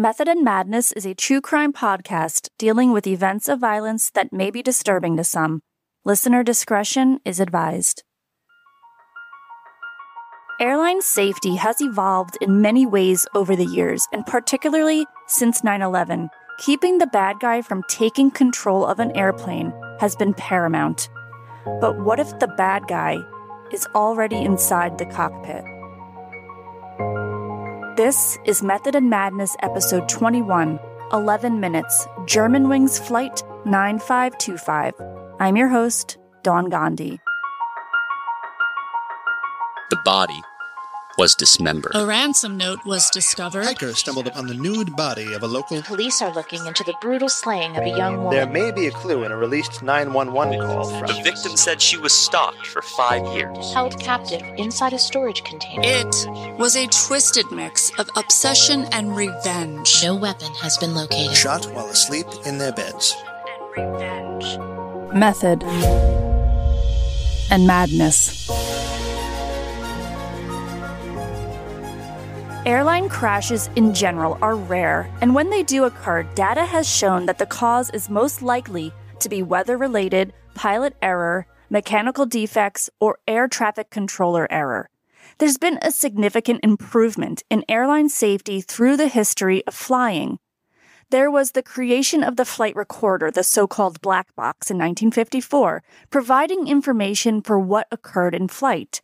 Method and Madness is a true crime podcast dealing with events of violence that may be disturbing to some. Listener discretion is advised. Airline safety has evolved in many ways over the years, and particularly since 9 11. Keeping the bad guy from taking control of an airplane has been paramount. But what if the bad guy is already inside the cockpit? This is Method and Madness, episode 21 11 Minutes, Germanwings Flight 9525. I'm your host, Don Gandhi. The body was dismembered. A ransom note was discovered. Hikers stumbled upon the nude body of a local. Police are looking into the brutal slaying of a young woman. There may be a clue in a released 911 call from. The victim said she was stalked for five years. Held captive inside a storage container. It was a twisted mix of obsession and revenge. No weapon has been located. Shot while asleep in their beds. Method and Madness. Airline crashes in general are rare, and when they do occur, data has shown that the cause is most likely to be weather related, pilot error, mechanical defects, or air traffic controller error. There's been a significant improvement in airline safety through the history of flying. There was the creation of the flight recorder, the so called black box, in 1954, providing information for what occurred in flight.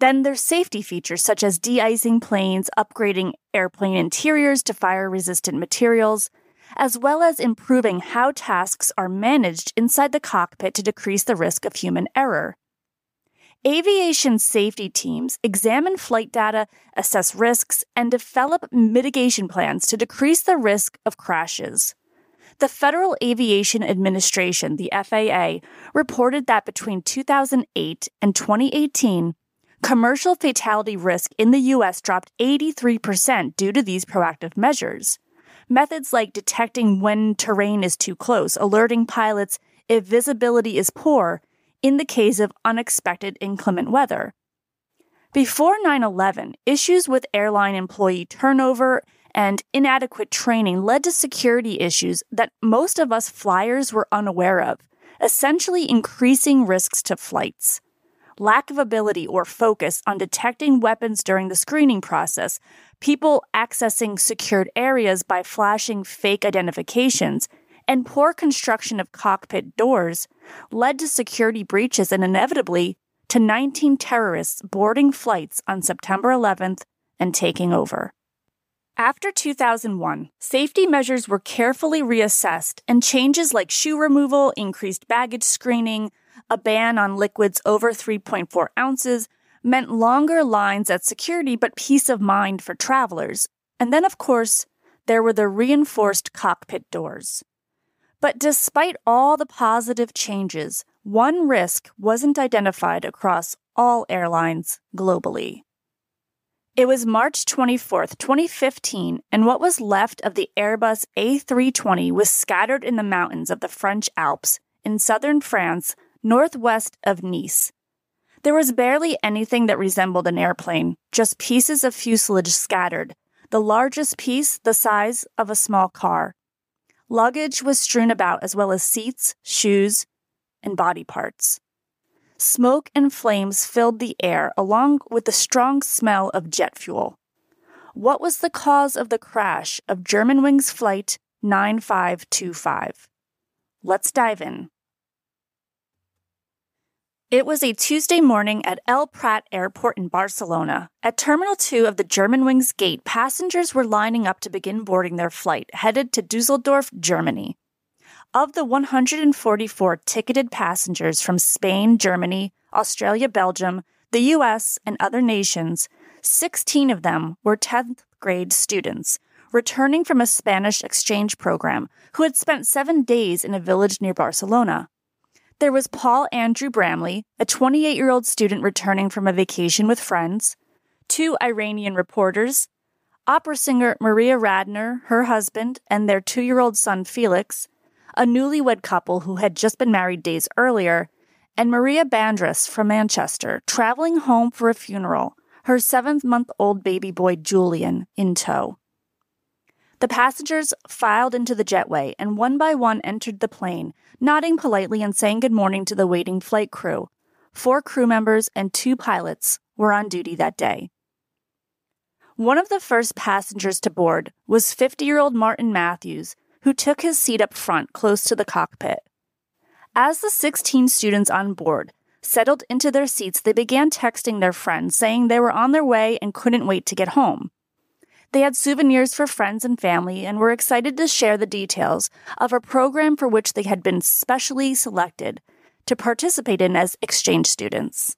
Then there's safety features such as de icing planes, upgrading airplane interiors to fire resistant materials, as well as improving how tasks are managed inside the cockpit to decrease the risk of human error. Aviation safety teams examine flight data, assess risks, and develop mitigation plans to decrease the risk of crashes. The Federal Aviation Administration, the FAA, reported that between 2008 and 2018, commercial fatality risk in the U.S. dropped 83% due to these proactive measures. Methods like detecting when terrain is too close, alerting pilots if visibility is poor in the case of unexpected inclement weather. Before 9 11, issues with airline employee turnover and inadequate training led to security issues that most of us flyers were unaware of, essentially increasing risks to flights lack of ability or focus on detecting weapons during the screening process, people accessing secured areas by flashing fake identifications, and poor construction of cockpit doors led to security breaches and inevitably to 19 terrorists boarding flights on September 11th and taking over. After 2001, safety measures were carefully reassessed, and changes like shoe removal, increased baggage screening, a ban on liquids over 3.4 ounces meant longer lines at security but peace of mind for travelers. And then, of course, there were the reinforced cockpit doors. But despite all the positive changes, one risk wasn't identified across all airlines globally. It was March 24, 2015, and what was left of the Airbus A320 was scattered in the mountains of the French Alps in southern France northwest of Nice. There was barely anything that resembled an airplane, just pieces of fuselage scattered, the largest piece the size of a small car. Luggage was strewn about, as well as seats, shoes, and body parts. Smoke and flames filled the air, along with the strong smell of jet fuel. What was the cause of the crash of Germanwings Flight 9525? Let's dive in. It was a Tuesday morning at El Prat Airport in Barcelona. At Terminal 2 of the Germanwings gate, passengers were lining up to begin boarding their flight headed to Dusseldorf, Germany. Of the 144 ticketed passengers from Spain, Germany, Australia, Belgium, the US, and other nations, 16 of them were 10th grade students returning from a Spanish exchange program who had spent seven days in a village near Barcelona. There was Paul Andrew Bramley, a 28 year old student returning from a vacation with friends, two Iranian reporters, opera singer Maria Radner, her husband, and their two year old son Felix, a newlywed couple who had just been married days earlier, and Maria Bandras from Manchester, traveling home for a funeral, her seven month old baby boy Julian in tow. The passengers filed into the jetway and one by one entered the plane, nodding politely and saying good morning to the waiting flight crew. Four crew members and two pilots were on duty that day. One of the first passengers to board was 50 year old Martin Matthews, who took his seat up front close to the cockpit. As the 16 students on board settled into their seats, they began texting their friends saying they were on their way and couldn't wait to get home. They had souvenirs for friends and family and were excited to share the details of a program for which they had been specially selected to participate in as exchange students.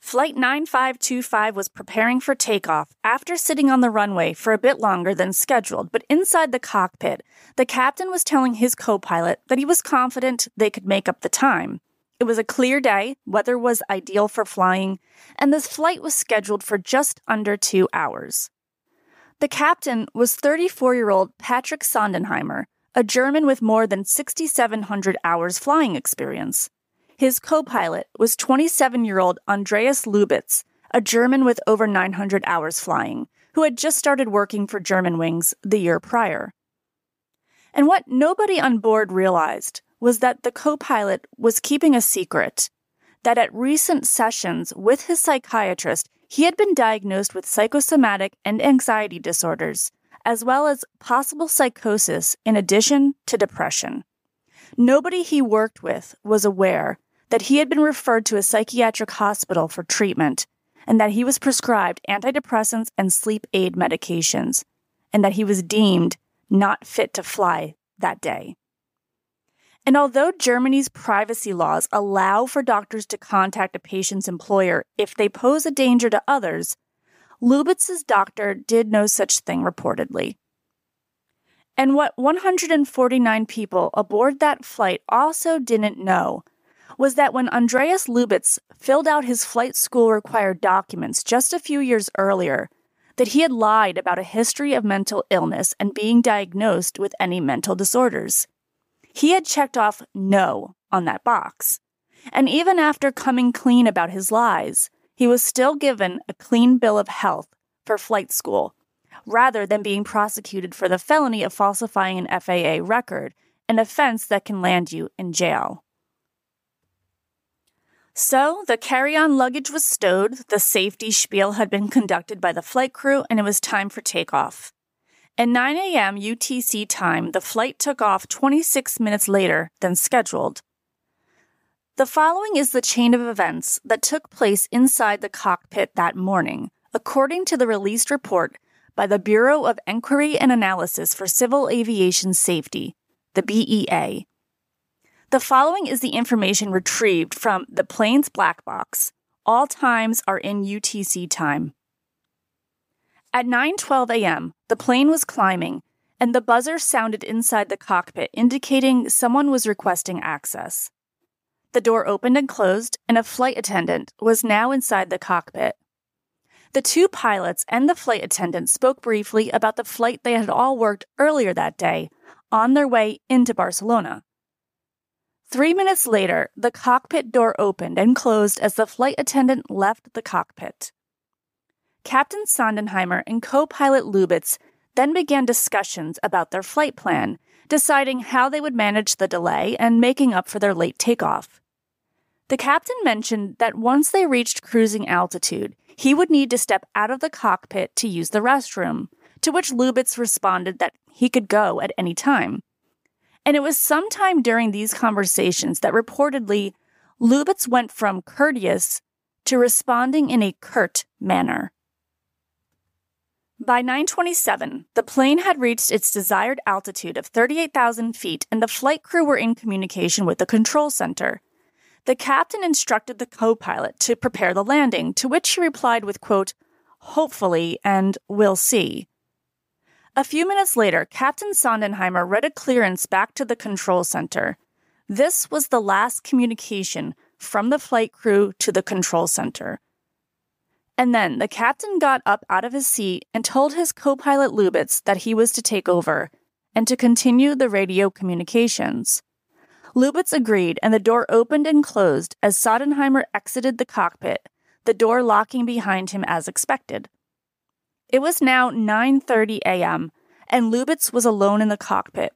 Flight 9525 was preparing for takeoff after sitting on the runway for a bit longer than scheduled, but inside the cockpit, the captain was telling his co pilot that he was confident they could make up the time. It was a clear day, weather was ideal for flying, and this flight was scheduled for just under two hours. The captain was 34 year old Patrick Sondenheimer, a German with more than 6,700 hours flying experience. His co pilot was 27 year old Andreas Lubitz, a German with over 900 hours flying, who had just started working for Germanwings the year prior. And what nobody on board realized was that the co pilot was keeping a secret. That at recent sessions with his psychiatrist, he had been diagnosed with psychosomatic and anxiety disorders, as well as possible psychosis in addition to depression. Nobody he worked with was aware that he had been referred to a psychiatric hospital for treatment, and that he was prescribed antidepressants and sleep aid medications, and that he was deemed not fit to fly that day. And although Germany's privacy laws allow for doctors to contact a patient's employer if they pose a danger to others, Lubitz's doctor did no such thing reportedly. And what 149 people aboard that flight also didn't know was that when Andreas Lubitz filled out his flight school required documents just a few years earlier, that he had lied about a history of mental illness and being diagnosed with any mental disorders. He had checked off no on that box. And even after coming clean about his lies, he was still given a clean bill of health for flight school, rather than being prosecuted for the felony of falsifying an FAA record, an offense that can land you in jail. So, the carry on luggage was stowed, the safety spiel had been conducted by the flight crew, and it was time for takeoff. At 9 a.m. UTC time, the flight took off 26 minutes later than scheduled. The following is the chain of events that took place inside the cockpit that morning, according to the released report by the Bureau of Inquiry and Analysis for Civil Aviation Safety, the BEA. The following is the information retrieved from the plane's black box. All times are in UTC time. At 9:12 a.m., the plane was climbing, and the buzzer sounded inside the cockpit indicating someone was requesting access. The door opened and closed, and a flight attendant was now inside the cockpit. The two pilots and the flight attendant spoke briefly about the flight they had all worked earlier that day on their way into Barcelona. Three minutes later, the cockpit door opened and closed as the flight attendant left the cockpit. Captain Sondenheimer and co pilot Lubitz then began discussions about their flight plan, deciding how they would manage the delay and making up for their late takeoff. The captain mentioned that once they reached cruising altitude, he would need to step out of the cockpit to use the restroom, to which Lubitz responded that he could go at any time. And it was sometime during these conversations that reportedly Lubitz went from courteous to responding in a curt manner. By 927, the plane had reached its desired altitude of 38,000 feet and the flight crew were in communication with the control center. The captain instructed the co-pilot to prepare the landing, to which he replied with quote, hopefully and we'll see. A few minutes later, Captain Sondenheimer read a clearance back to the control center. This was the last communication from the flight crew to the control center. And then the captain got up out of his seat and told his co pilot Lubitz that he was to take over and to continue the radio communications. Lubitz agreed, and the door opened and closed as Sondenheimer exited the cockpit, the door locking behind him as expected. It was now 9:30 a.m. and Lubitz was alone in the cockpit.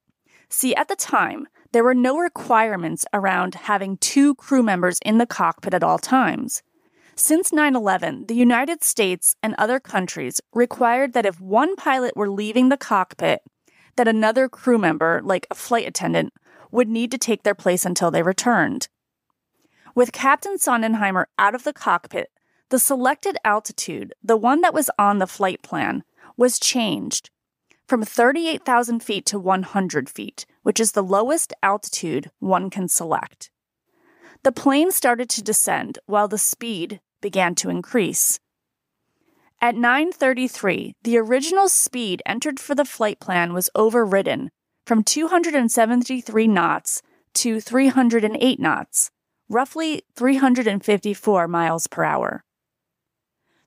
See, at the time, there were no requirements around having two crew members in the cockpit at all times. Since 9 11, the United States and other countries required that if one pilot were leaving the cockpit, that another crew member, like a flight attendant, would need to take their place until they returned. With Captain Sondenheimer out of the cockpit, the selected altitude, the one that was on the flight plan, was changed from 38,000 feet to 100 feet, which is the lowest altitude one can select. The plane started to descend while the speed began to increase. At 9:33, the original speed entered for the flight plan was overridden from 273 knots to 308 knots, roughly 354 miles per hour.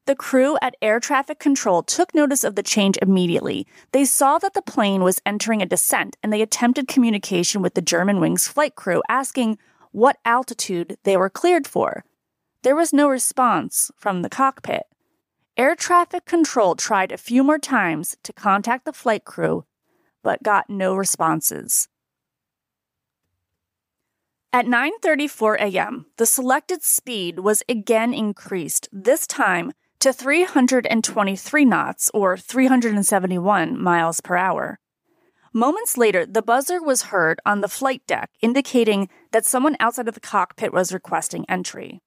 The crew at air traffic control took notice of the change immediately. They saw that the plane was entering a descent and they attempted communication with the Germanwings flight crew asking what altitude they were cleared for. There was no response from the cockpit. Air traffic control tried a few more times to contact the flight crew, but got no responses. At 9:34 a.m., the selected speed was again increased, this time to 323 knots or 371 miles per hour. Moments later, the buzzer was heard on the flight deck indicating that someone outside of the cockpit was requesting entry.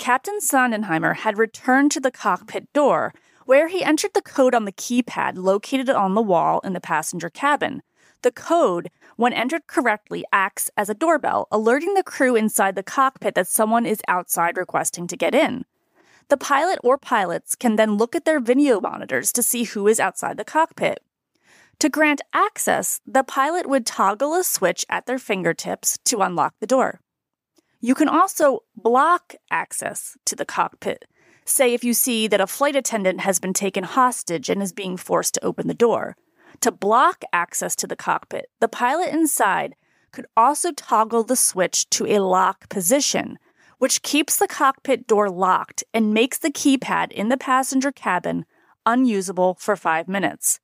Captain Sondenheimer had returned to the cockpit door, where he entered the code on the keypad located on the wall in the passenger cabin. The code, when entered correctly, acts as a doorbell, alerting the crew inside the cockpit that someone is outside requesting to get in. The pilot or pilots can then look at their video monitors to see who is outside the cockpit. To grant access, the pilot would toggle a switch at their fingertips to unlock the door. You can also block access to the cockpit. Say if you see that a flight attendant has been taken hostage and is being forced to open the door. To block access to the cockpit, the pilot inside could also toggle the switch to a lock position, which keeps the cockpit door locked and makes the keypad in the passenger cabin unusable for five minutes.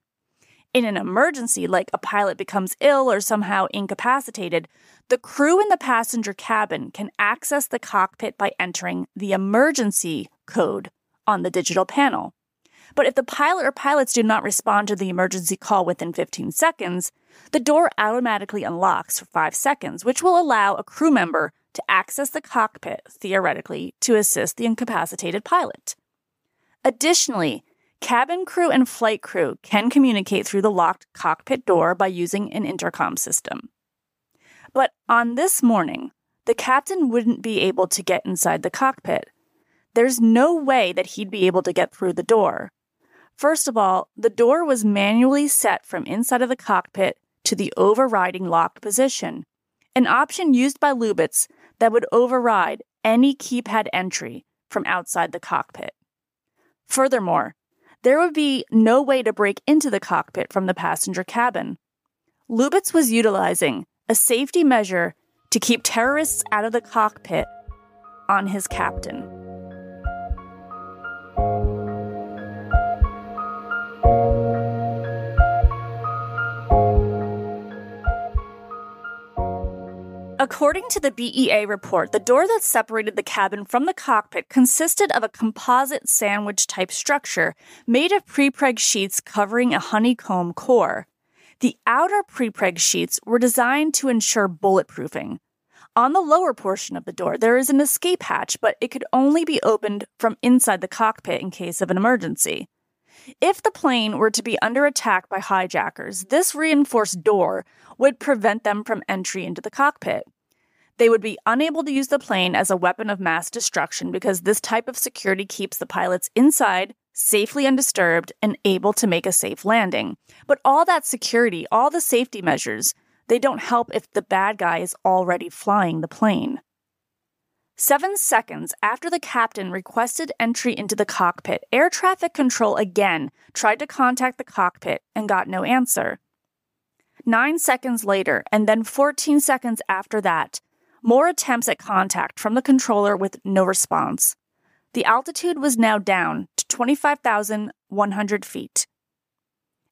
In an emergency, like a pilot becomes ill or somehow incapacitated, the crew in the passenger cabin can access the cockpit by entering the emergency code on the digital panel. But if the pilot or pilots do not respond to the emergency call within 15 seconds, the door automatically unlocks for 5 seconds, which will allow a crew member to access the cockpit, theoretically, to assist the incapacitated pilot. Additionally, cabin crew and flight crew can communicate through the locked cockpit door by using an intercom system. But on this morning, the captain wouldn't be able to get inside the cockpit. There's no way that he'd be able to get through the door. First of all, the door was manually set from inside of the cockpit to the overriding locked position, an option used by Lubitz that would override any keypad entry from outside the cockpit. Furthermore, there would be no way to break into the cockpit from the passenger cabin. Lubitz was utilizing a safety measure to keep terrorists out of the cockpit on his captain. According to the BEA report, the door that separated the cabin from the cockpit consisted of a composite sandwich type structure made of prepreg sheets covering a honeycomb core. The outer prepreg sheets were designed to ensure bulletproofing. On the lower portion of the door, there is an escape hatch, but it could only be opened from inside the cockpit in case of an emergency. If the plane were to be under attack by hijackers, this reinforced door would prevent them from entry into the cockpit. They would be unable to use the plane as a weapon of mass destruction because this type of security keeps the pilots inside safely undisturbed, and able to make a safe landing. But all that security, all the safety measures, they don't help if the bad guy is already flying the plane. Seven seconds after the captain requested entry into the cockpit, air traffic control again tried to contact the cockpit and got no answer. Nine seconds later, and then 14 seconds after that, more attempts at contact from the controller with no response. The altitude was now down to 25,100 feet.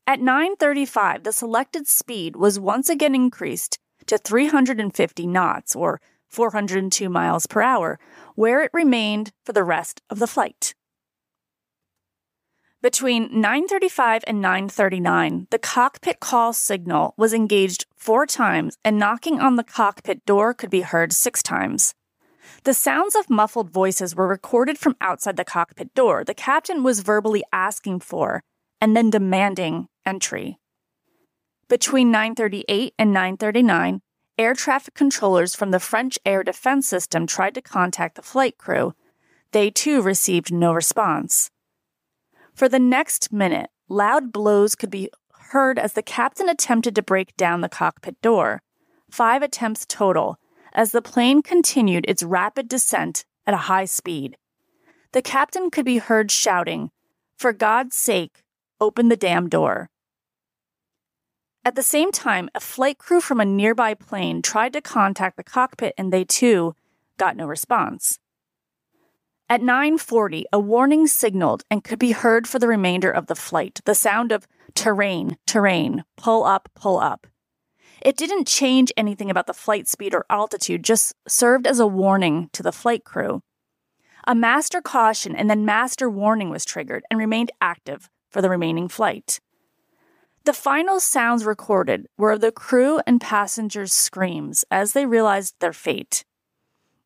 At 9:35, the selected speed was once again increased to 350 knots or 402 miles per hour, where it remained for the rest of the flight. Between 9:35 and 9:39, the cockpit call signal was engaged 4 times and knocking on the cockpit door could be heard 6 times. The sounds of muffled voices were recorded from outside the cockpit door. The captain was verbally asking for and then demanding entry. Between 9:38 and 9:39, air traffic controllers from the French air defense system tried to contact the flight crew. They too received no response. For the next minute, loud blows could be heard as the captain attempted to break down the cockpit door. Five attempts total, as the plane continued its rapid descent at a high speed. The captain could be heard shouting, For God's sake, open the damn door. At the same time, a flight crew from a nearby plane tried to contact the cockpit and they too got no response. At 9:40, a warning signaled and could be heard for the remainder of the flight, the sound of terrain, terrain, pull up, pull up. It didn't change anything about the flight speed or altitude, just served as a warning to the flight crew. A master caution and then master warning was triggered and remained active for the remaining flight. The final sounds recorded were the crew and passengers' screams as they realized their fate.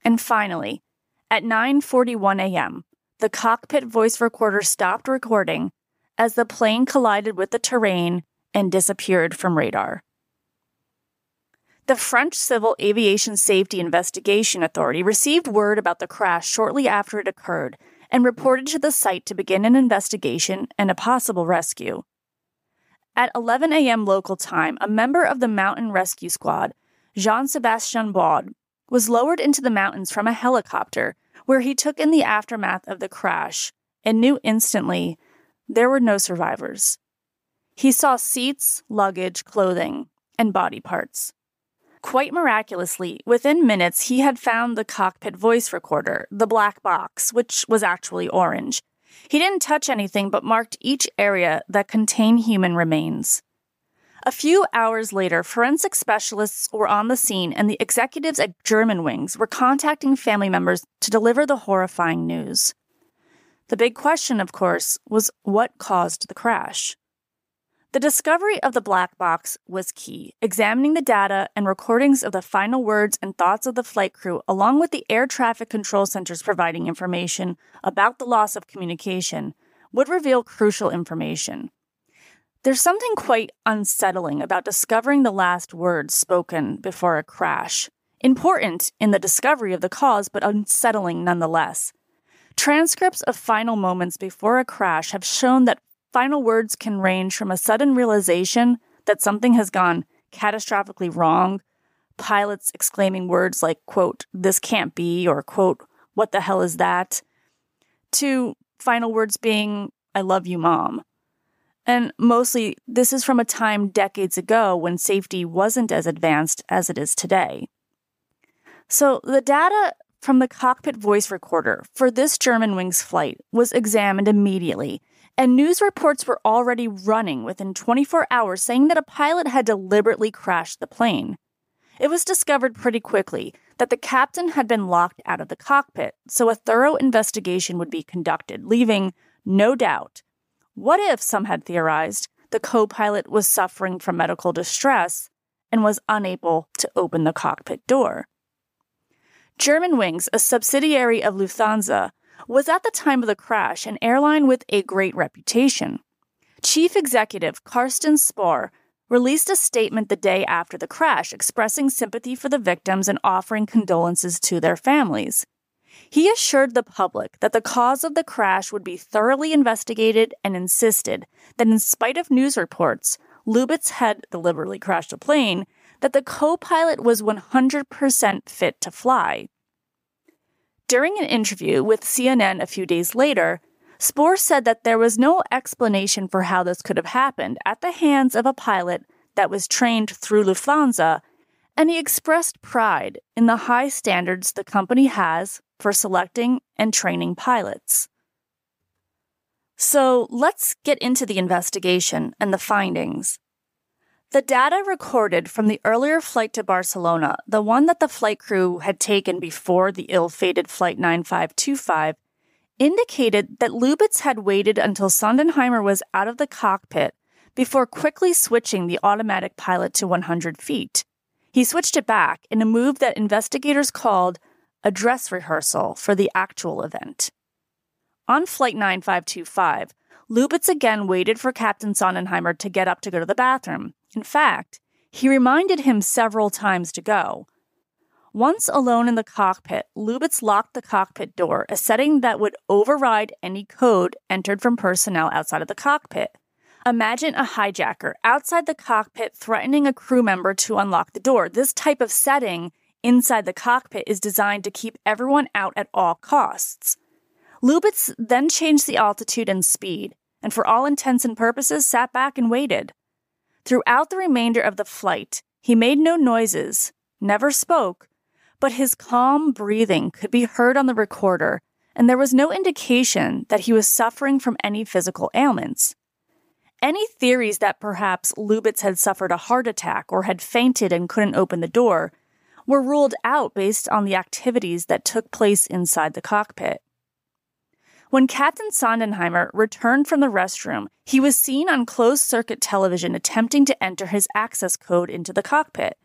And finally, at 9:41 a.m., the cockpit voice recorder stopped recording as the plane collided with the terrain and disappeared from radar. The French Civil Aviation Safety Investigation Authority received word about the crash shortly after it occurred and reported to the site to begin an investigation and a possible rescue. At 11 a.m. local time, a member of the Mountain Rescue Squad, Jean Sebastian Baud, was lowered into the mountains from a helicopter, where he took in the aftermath of the crash and knew instantly there were no survivors. He saw seats, luggage, clothing, and body parts. Quite miraculously, within minutes, he had found the cockpit voice recorder, the black box, which was actually orange. He didn't touch anything but marked each area that contained human remains. A few hours later, forensic specialists were on the scene and the executives at Germanwings were contacting family members to deliver the horrifying news. The big question, of course, was what caused the crash? The discovery of the black box was key, examining the data and recordings of the final words and thoughts of the flight crew, along with the air traffic control centers providing information about the loss of communication, would reveal crucial information. There's something quite unsettling about discovering the last words spoken before a crash. Important in the discovery of the cause, but unsettling nonetheless. Transcripts of final moments before a crash have shown that final words can range from a sudden realization that something has gone catastrophically wrong, pilots exclaiming words like, quote, this can't be, or quote, what the hell is that, to final words being, I love you, mom. And mostly, this is from a time decades ago when safety wasn't as advanced as it is today. So, the data from the cockpit voice recorder for this Germanwings flight was examined immediately, and news reports were already running within 24 hours saying that a pilot had deliberately crashed the plane. It was discovered pretty quickly that the captain had been locked out of the cockpit, so a thorough investigation would be conducted, leaving no doubt what if, some had theorized, the co pilot was suffering from medical distress and was unable to open the cockpit door? Germanwings, a subsidiary of Lufthansa, was at the time of the crash an airline with a great reputation. Chief executive Carsten Spohr released a statement the day after the crash expressing sympathy for the victims and offering condolences to their families. He assured the public that the cause of the crash would be thoroughly investigated and insisted that, in spite of news reports, Lubitz had deliberately crashed a plane, that the co pilot was 100% fit to fly. During an interview with CNN a few days later, Spohr said that there was no explanation for how this could have happened at the hands of a pilot that was trained through Lufthansa, and he expressed pride in the high standards the company has for selecting and training pilots. So let's get into the investigation and the findings. The data recorded from the earlier flight to Barcelona, the one that the flight crew had taken before the ill fated Flight 9525, indicated that Lubitz had waited until Sondenheimer was out of the cockpit before quickly switching the automatic pilot to 100 feet. He switched it back in a move that investigators called a dress rehearsal for the actual event. On Flight 9525, Lubitz again waited for Captain Sondenheimer to get up to go to the bathroom. In fact, he reminded him several times to go. Once alone in the cockpit, Lubitz locked the cockpit door, a setting that would override any code entered from personnel outside of the cockpit. Imagine a hijacker outside the cockpit threatening a crew member to unlock the door. This type of setting inside the cockpit is designed to keep everyone out at all costs. Lubitz then changed the altitude and speed, and for all intents and purposes sat back and waited. Throughout the remainder of the flight, he made no noises, never spoke, but his calm breathing could be heard on the recorder, and there was no indication that he was suffering from any physical ailments. Any theories that perhaps Lubitz had suffered a heart attack or had fainted and couldn't open the door were ruled out based on the activities that took place inside the cockpit. When Captain Sondenheimer returned from the restroom, he was seen on closed circuit television attempting to enter his access code into the cockpit.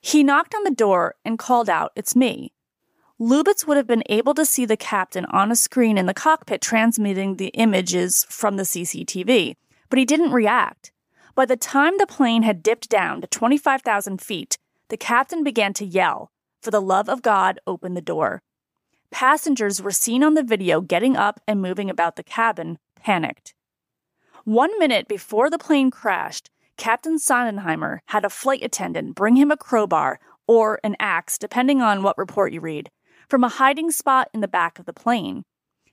He knocked on the door and called out, It's me. Lubitz would have been able to see the captain on a screen in the cockpit transmitting the images from the CCTV, but he didn't react. By the time the plane had dipped down to 25,000 feet, the captain began to yell, For the love of God, open the door. Passengers were seen on the video getting up and moving about the cabin, panicked. One minute before the plane crashed, Captain Sondenheimer had a flight attendant bring him a crowbar or an axe, depending on what report you read, from a hiding spot in the back of the plane.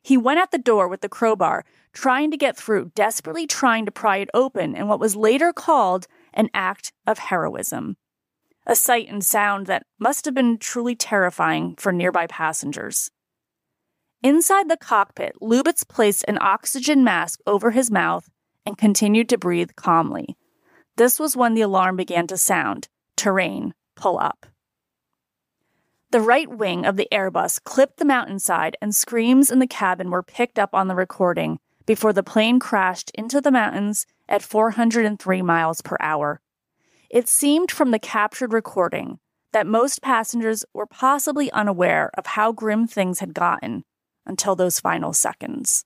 He went at the door with the crowbar, trying to get through, desperately trying to pry it open in what was later called an act of heroism a sight and sound that must have been truly terrifying for nearby passengers. Inside the cockpit, Lubitz placed an oxygen mask over his mouth and continued to breathe calmly. This was when the alarm began to sound terrain, pull up. The right wing of the Airbus clipped the mountainside, and screams in the cabin were picked up on the recording before the plane crashed into the mountains at 403 miles per hour. It seemed from the captured recording that most passengers were possibly unaware of how grim things had gotten until those final seconds.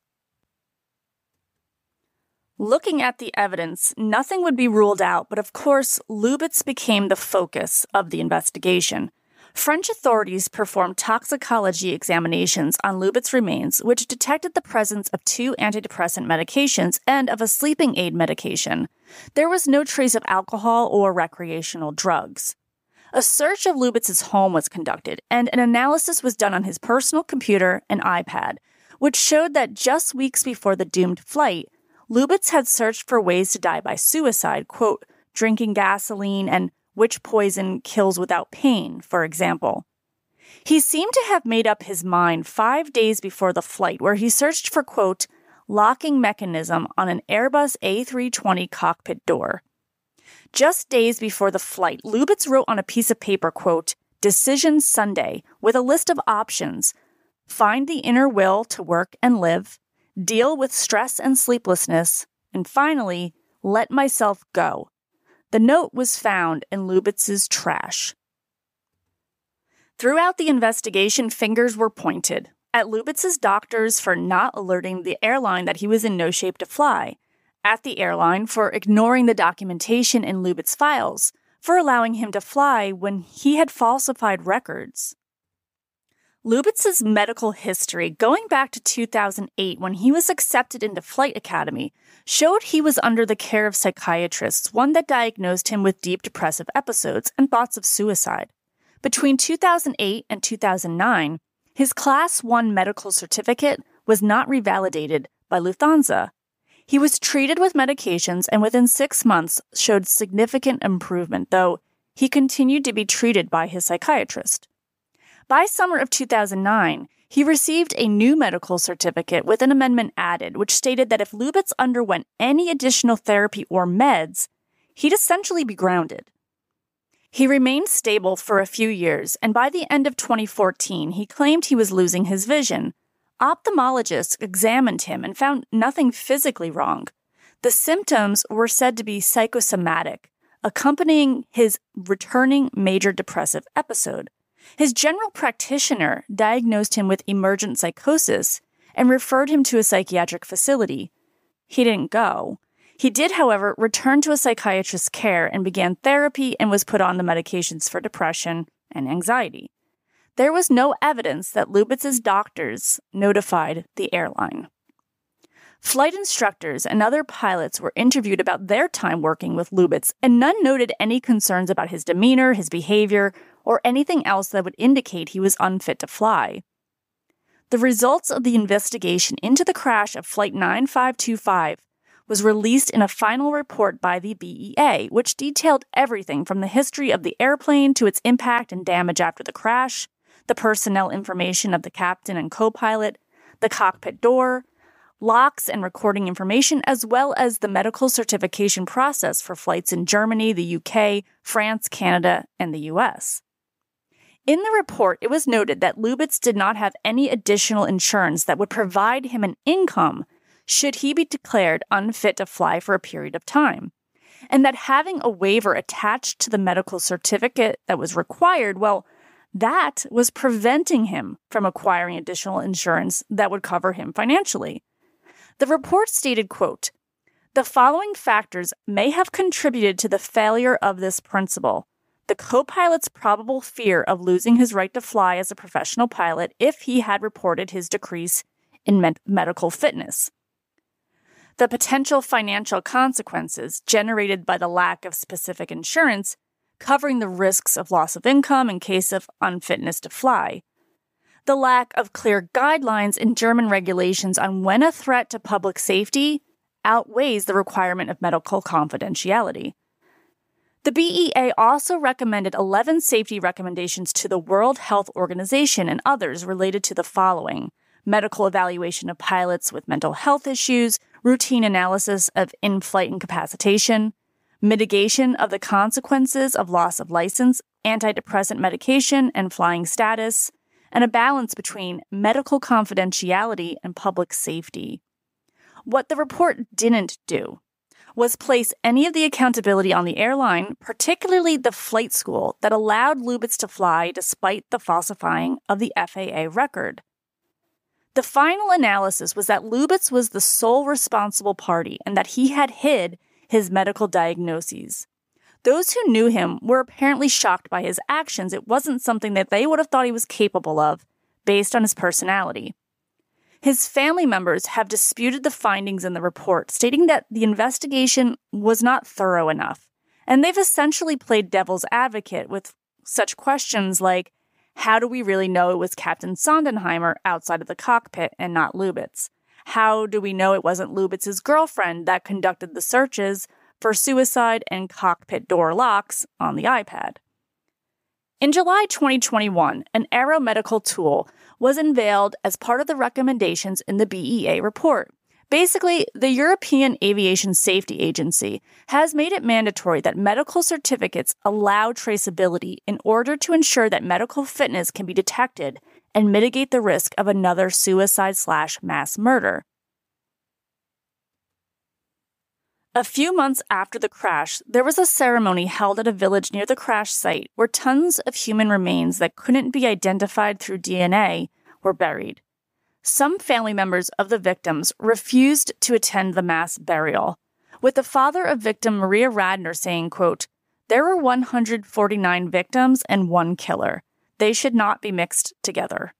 Looking at the evidence, nothing would be ruled out, but of course, Lubitz became the focus of the investigation. French authorities performed toxicology examinations on Lubitz remains, which detected the presence of two antidepressant medications and of a sleeping aid medication. There was no trace of alcohol or recreational drugs. A search of Lubitz's home was conducted, and an analysis was done on his personal computer and iPad, which showed that just weeks before the doomed flight, Lubitz had searched for ways to die by suicide, quote, drinking gasoline and which poison kills without pain, for example. He seemed to have made up his mind five days before the flight, where he searched for, quote, locking mechanism on an Airbus A320 cockpit door. Just days before the flight, Lubitz wrote on a piece of paper, quote, Decision Sunday, with a list of options. Find the inner will to work and live, deal with stress and sleeplessness, and finally, let myself go. The note was found in Lubitz's trash. Throughout the investigation, fingers were pointed at Lubitz's doctors for not alerting the airline that he was in no shape to fly, at the airline for ignoring the documentation in Lubitz's files, for allowing him to fly when he had falsified records. Lubitz's medical history, going back to 2008 when he was accepted into Flight Academy, showed he was under the care of psychiatrists, one that diagnosed him with deep depressive episodes and thoughts of suicide. Between 2008 and 2009, his Class 1 medical certificate was not revalidated by Lufthansa. He was treated with medications and within six months showed significant improvement, though he continued to be treated by his psychiatrist. By summer of 2009, He received a new medical certificate with an amendment added, which stated that if Lubitz underwent any additional therapy or meds, he'd essentially be grounded. He remained stable for a few years, and by the end of 2014, he claimed he was losing his vision. Ophthalmologists examined him and found nothing physically wrong. The symptoms were said to be psychosomatic, accompanying his returning major depressive episode. His general practitioner diagnosed him with emergent psychosis and referred him to a psychiatric facility. He didn't go. He did, however, return to a psychiatrist's care and began therapy and was put on the medications for depression and anxiety. There was no evidence that Lubitz's doctors notified the airline. Flight instructors and other pilots were interviewed about their time working with Lubitz, and none noted any concerns about his demeanor, his behavior, or anything else that would indicate he was unfit to fly. The results of the investigation into the crash of Flight 9525 was released in a final report by the BEA, which detailed everything from the history of the airplane to its impact and damage after the crash, the personnel information of the captain and co pilot, the cockpit door, locks and recording information, as well as the medical certification process for flights in Germany, the UK, France, Canada, and the US. In the report, it was noted that Lubitz did not have any additional insurance that would provide him an income should he be declared unfit to fly for a period of time. And that having a waiver attached to the medical certificate that was required, well, that was preventing him from acquiring additional insurance that would cover him financially. The report stated, quote, the following factors may have contributed to the failure of this principle. The co pilot's probable fear of losing his right to fly as a professional pilot if he had reported his decrease in med- medical fitness the potential financial consequences generated by the lack of specific insurance covering the risks of loss of income in case of unfitness to fly, the lack of clear guidelines in German regulations on when a threat to public safety outweighs the requirement of medical confidentiality. The BEA also recommended 11 safety recommendations to the World Health Organization and others related to the following medical evaluation of pilots with mental health issues, routine analysis of in flight incapacitation, mitigation of the consequences of loss of license, antidepressant medication, and flying status, and a balance between medical confidentiality and public safety. What the report didn't do was place any of the accountability on the airline, particularly the flight school that allowed Lubitz to fly despite the falsifying of the FAA record. The final analysis was that Lubitz was the sole responsible party and that he had hid his medical diagnoses. Those who knew him were apparently shocked by his actions. It wasn't something that they would have thought he was capable of based on his personality. His family members have disputed the findings in the report, stating that the investigation was not thorough enough. And they've essentially played devil's advocate with such questions like how do we really know it was Captain Sondenheimer outside of the cockpit and not Lubitz? How do we know it wasn't Lubitz's girlfriend that conducted the searches for suicide and cockpit door locks on the iPad? In July 2021, an aeromedical tool was unveiled as part of the recommendations in the BEA report. Basically, the European Aviation Safety Agency has made it mandatory that medical certificates allow traceability in order to ensure that medical fitness can be detected and mitigate the risk of another suicide slash mass murder. A few months after the crash, there was a ceremony held at a village near the crash site where tons of human remains that couldn't be identified through DNA were buried. Some family members of the victims refused to attend the mass burial, with the father of victim Maria Radner saying, quote, There were 149 victims and one killer. They should not be mixed together.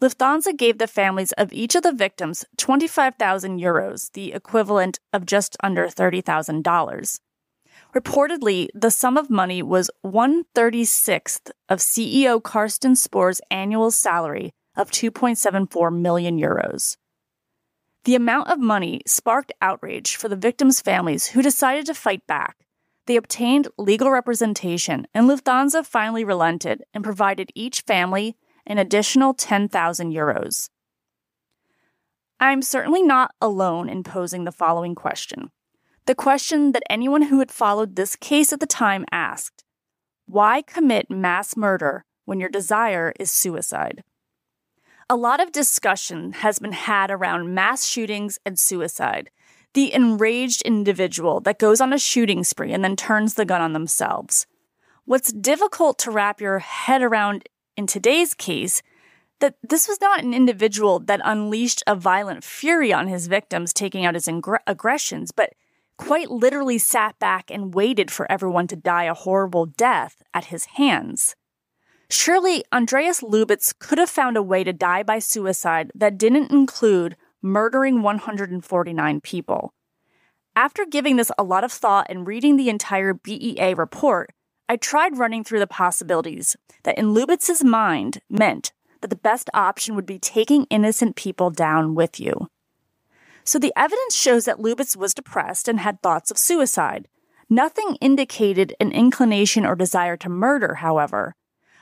Lufthansa gave the families of each of the victims 25,000 euros, the equivalent of just under $30,000. Reportedly, the sum of money was 136th of CEO Carsten Spohr's annual salary of 2.74 million euros. The amount of money sparked outrage for the victims' families who decided to fight back. They obtained legal representation, and Lufthansa finally relented and provided each family an additional 10,000 euros. I'm certainly not alone in posing the following question. The question that anyone who had followed this case at the time asked Why commit mass murder when your desire is suicide? A lot of discussion has been had around mass shootings and suicide. The enraged individual that goes on a shooting spree and then turns the gun on themselves. What's difficult to wrap your head around in today's case that this was not an individual that unleashed a violent fury on his victims, taking out his aggressions, but quite literally sat back and waited for everyone to die a horrible death at his hands. Surely Andreas Lubitz could have found a way to die by suicide that didn't include murdering 149 people. After giving this a lot of thought and reading the entire BEA report, I tried running through the possibilities that in Lubitz's mind meant that the best option would be taking innocent people down with you. So the evidence shows that Lubitz was depressed and had thoughts of suicide. Nothing indicated an inclination or desire to murder, however.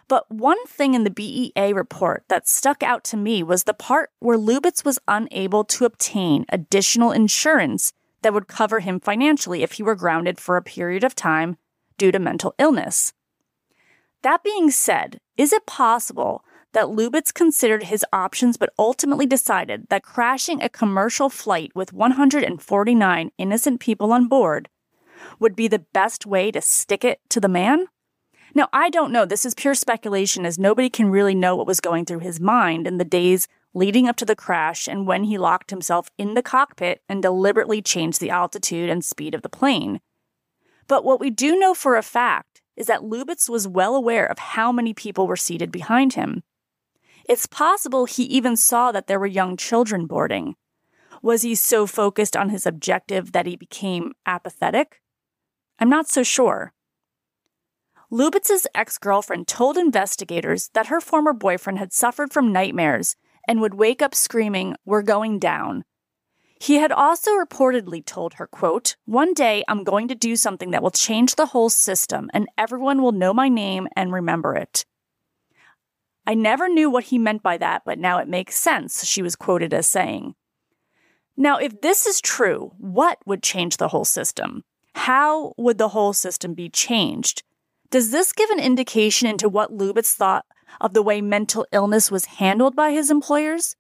But one thing in the BEA report that stuck out to me was the part where Lubitz was unable to obtain additional insurance that would cover him financially if he were grounded for a period of time due to mental illness. That being said, is it possible that Lubitz considered his options but ultimately decided that crashing a commercial flight with 149 innocent people on board would be the best way to stick it to the man? Now, I don't know. This is pure speculation as nobody can really know what was going through his mind in the days leading up to the crash and when he locked himself in the cockpit and deliberately changed the altitude and speed of the plane. But what we do know for a fact is that Lubitz was well aware of how many people were seated behind him. It's possible he even saw that there were young children boarding. Was he so focused on his objective that he became apathetic? I'm not so sure. Lubitz's ex girlfriend told investigators that her former boyfriend had suffered from nightmares and would wake up screaming, We're going down. He had also reportedly told her, quote, One day I'm going to do something that will change the whole system and everyone will know my name and remember it. I never knew what he meant by that, but now it makes sense, she was quoted as saying. Now, if this is true, what would change the whole system? How would the whole system be changed? Does this give an indication into what Lubitz thought of the way mental illness was handled by his employers?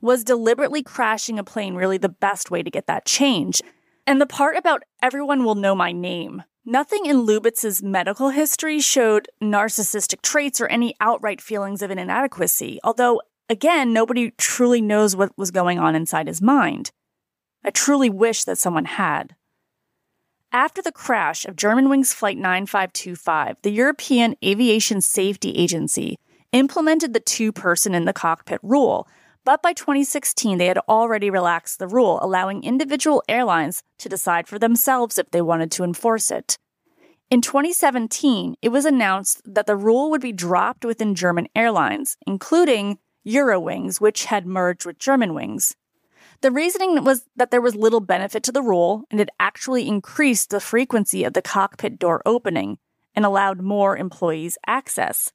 Was deliberately crashing a plane really the best way to get that change? And the part about everyone will know my name. Nothing in Lubitz's medical history showed narcissistic traits or any outright feelings of an inadequacy, although, again, nobody truly knows what was going on inside his mind. I truly wish that someone had. After the crash of Germanwings Flight 9525, the European Aviation Safety Agency implemented the two person in the cockpit rule, but by 2016, they had already relaxed the rule, allowing individual airlines to decide for themselves if they wanted to enforce it. In 2017, it was announced that the rule would be dropped within German airlines, including Eurowings, which had merged with Germanwings. The reasoning was that there was little benefit to the rule, and it actually increased the frequency of the cockpit door opening and allowed more employees access.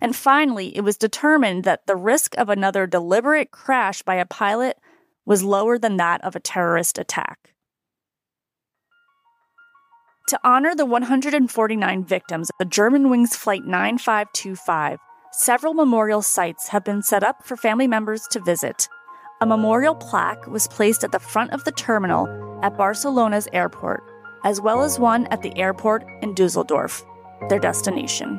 And finally, it was determined that the risk of another deliberate crash by a pilot was lower than that of a terrorist attack. To honor the 149 victims of the Germanwings Flight 9525, several memorial sites have been set up for family members to visit. A memorial plaque was placed at the front of the terminal at Barcelona's airport, as well as one at the airport in Dusseldorf, their destination.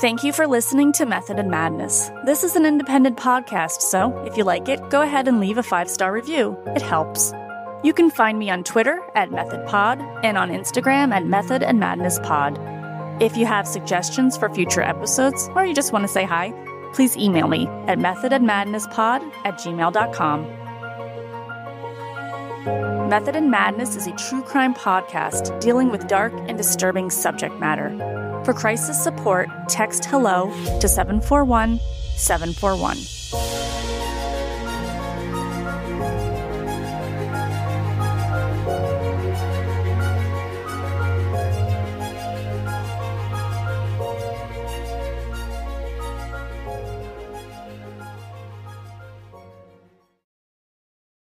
Thank you for listening to Method and Madness. This is an independent podcast, so if you like it, go ahead and leave a five star review. It helps. You can find me on Twitter at MethodPod and on Instagram at Method and Madness Pod. If you have suggestions for future episodes or you just want to say hi, please email me at methodandmadnesspod at gmail.com. Method and Madness is a true crime podcast dealing with dark and disturbing subject matter. For crisis support, text hello to 741 741.